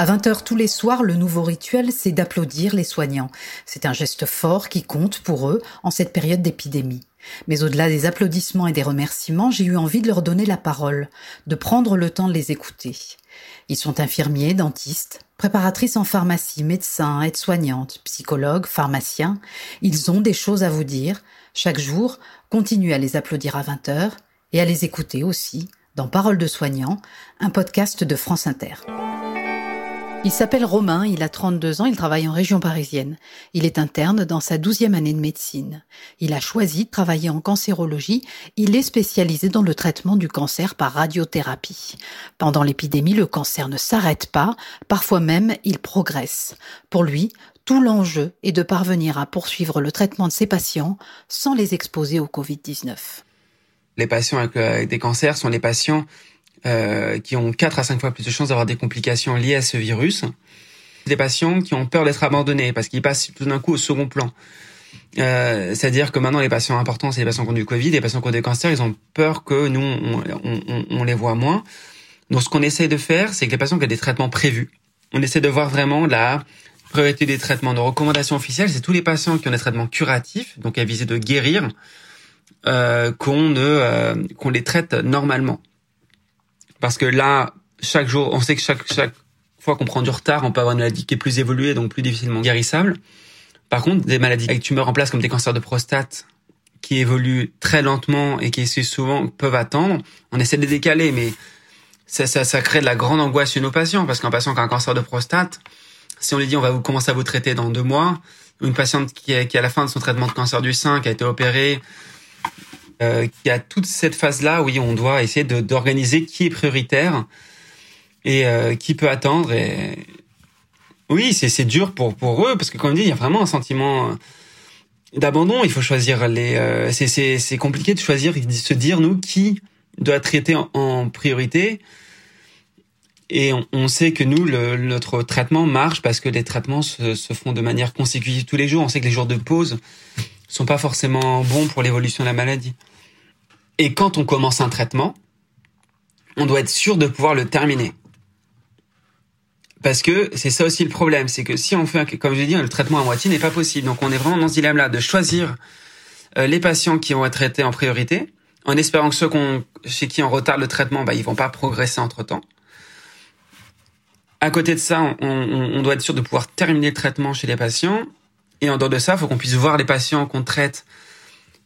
À 20h tous les soirs, le nouveau rituel, c'est d'applaudir les soignants. C'est un geste fort qui compte pour eux en cette période d'épidémie. Mais au-delà des applaudissements et des remerciements, j'ai eu envie de leur donner la parole, de prendre le temps de les écouter. Ils sont infirmiers, dentistes, préparatrices en pharmacie, médecins, aides-soignantes, psychologues, pharmaciens. Ils ont des choses à vous dire. Chaque jour, continuez à les applaudir à 20h et à les écouter aussi dans Parole de soignants, un podcast de France Inter. Il s'appelle Romain, il a 32 ans, il travaille en région parisienne. Il est interne dans sa douzième année de médecine. Il a choisi de travailler en cancérologie. Il est spécialisé dans le traitement du cancer par radiothérapie. Pendant l'épidémie, le cancer ne s'arrête pas, parfois même il progresse. Pour lui, tout l'enjeu est de parvenir à poursuivre le traitement de ses patients sans les exposer au Covid-19. Les patients avec des cancers sont les patients euh, qui ont 4 à 5 fois plus de chances d'avoir des complications liées à ce virus. Des patients qui ont peur d'être abandonnés parce qu'ils passent tout d'un coup au second plan. Euh, C'est-à-dire que maintenant, les patients importants, c'est les patients qui ont du Covid, les patients qui ont des cancers, ils ont peur que nous, on, on, on les voit moins. Donc, ce qu'on essaie de faire, c'est que les patients qui ont des traitements prévus, on essaie de voir vraiment la priorité des traitements. Nos recommandations officielles, c'est tous les patients qui ont des traitements curatifs, donc à viser de guérir, euh, qu'on euh, qu'on les traite normalement. Parce que là, chaque jour, on sait que chaque, chaque fois qu'on prend du retard, on peut avoir une maladie qui est plus évoluée, donc plus difficilement guérissable. Par contre, des maladies avec tumeurs en place comme des cancers de prostate, qui évoluent très lentement et qui souvent peuvent attendre, on essaie de les décaler, mais ça, ça, ça crée de la grande angoisse chez nos patients, parce qu'un patient qui a un cancer de prostate, si on lui dit on va vous commencer à vous traiter dans deux mois, une patiente qui est, qui à la fin de son traitement de cancer du sein, qui a été opérée, euh, y a toute cette phase-là, oui, on doit essayer d'organiser qui est prioritaire et euh, qui peut attendre. Oui, c'est dur pour pour eux parce que comme dit, il y a vraiment un sentiment d'abandon. Il faut choisir les. Euh, c'est compliqué de choisir, de se dire nous qui doit traiter en, priorité. Et on, sait que nous, notre traitement marche parce que les traitements se, font de manière consécutive tous les jours. On sait que les jours de pause sont pas forcément bons pour l'évolution de la maladie. Et quand on commence un traitement, on doit être sûr de pouvoir le terminer. Parce que c'est ça aussi le problème, c'est que si on fait, comme je l'ai dit, le traitement à moitié n'est pas possible. Donc on est vraiment dans ce dilemme-là de choisir euh, les patients qui vont être traités en priorité, en espérant que ceux chez qui on retarde le traitement, bah, ils vont pas progresser entre temps. À côté de ça, on, on, doit être sûr de pouvoir terminer le traitement chez les patients. Et en dehors de ça, il faut qu'on puisse voir les patients qu'on traite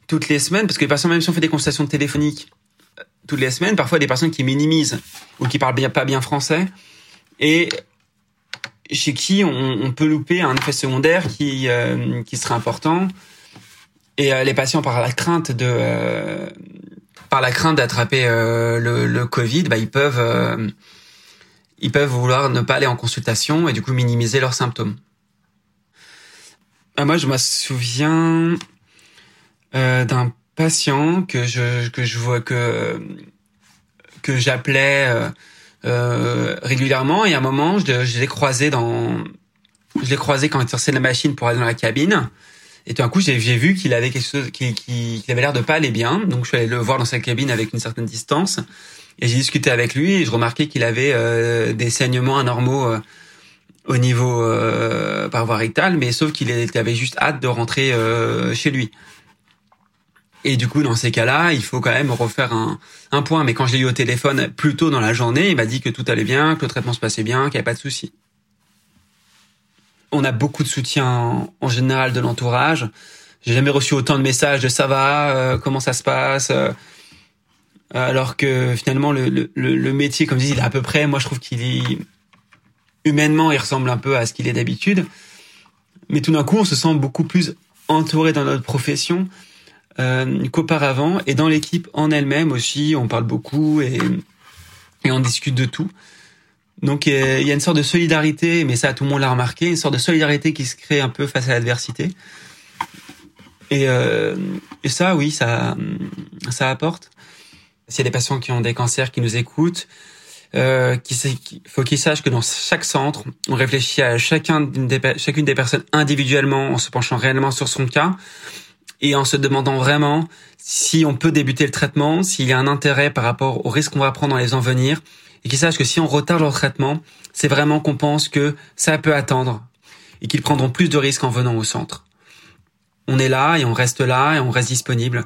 toutes les semaines, parce que les patients, même si on fait des consultations téléphoniques euh, toutes les semaines, parfois des personnes qui minimisent ou qui parlent bien, pas bien français et chez qui on, on peut louper un effet secondaire qui euh, qui serait important. Et euh, les patients par la crainte de euh, par la crainte d'attraper euh, le, le, Covid, bah, ils peuvent ils peuvent vouloir ne pas aller en consultation et du coup minimiser leurs symptômes. Moi, je me souviens euh, d'un patient que je que je vois que que j'appelais euh, euh, régulièrement. Et à un moment je, je l'ai croisé dans je l'ai croisé quand il sortait de la machine pour aller dans la cabine. Et tout d'un coup j'ai vu qu'il avait quelque chose qui qui, avait l'air de pas aller bien. Donc je suis allé le voir dans sa cabine avec une certaine distance. Et j'ai discuté avec lui et je remarquais qu'il avait euh, des saignements anormaux euh, au niveau euh, par voie rectale mais sauf qu'il avait juste hâte de rentrer chez lui et du coup, dans ces cas-là, il faut quand même refaire un, un point. Mais quand je l'ai eu au téléphone plus tôt dans la journée, il m'a dit que tout allait bien, que le traitement se passait bien, qu'il n'y avait pas de souci. On a beaucoup de soutien en général de l'entourage. J'ai jamais reçu autant de messages de ça va, euh, comment ça se passe? Euh, alors que finalement, le, le, le métier, comme je dis, il est à peu près. Moi, je trouve qu'il est humainement, il ressemble un peu à ce qu'il est d'habitude. Mais tout d'un coup, on se sent beaucoup plus entouré dans notre profession euh, qu'auparavant. Et dans l'équipe en elle-même aussi, on parle beaucoup et, on discute de tout. Donc il y a une sorte de solidarité, mais ça tout le monde l'a remarqué, une sorte de solidarité qui se crée un peu face à l'adversité. Et, euh, ça, oui, ça, ça apporte. S'il y a des patients qui ont des cancers qui nous écoutent, euh, faut qu'ils sachent que dans chaque centre, on réfléchit à chacun des, chacune des personnes individuellement, en se penchant réellement sur son cas, et en se demandant vraiment si on peut débuter le traitement, s'il y a un intérêt par rapport au risque qu'on va prendre dans les ans venir, et qu'ils sachent que si on retarde leur traitement, c'est vraiment qu'on pense que ça peut attendre et qu'ils prendront plus de risques en venant au centre. On est là et on reste là et on reste disponible.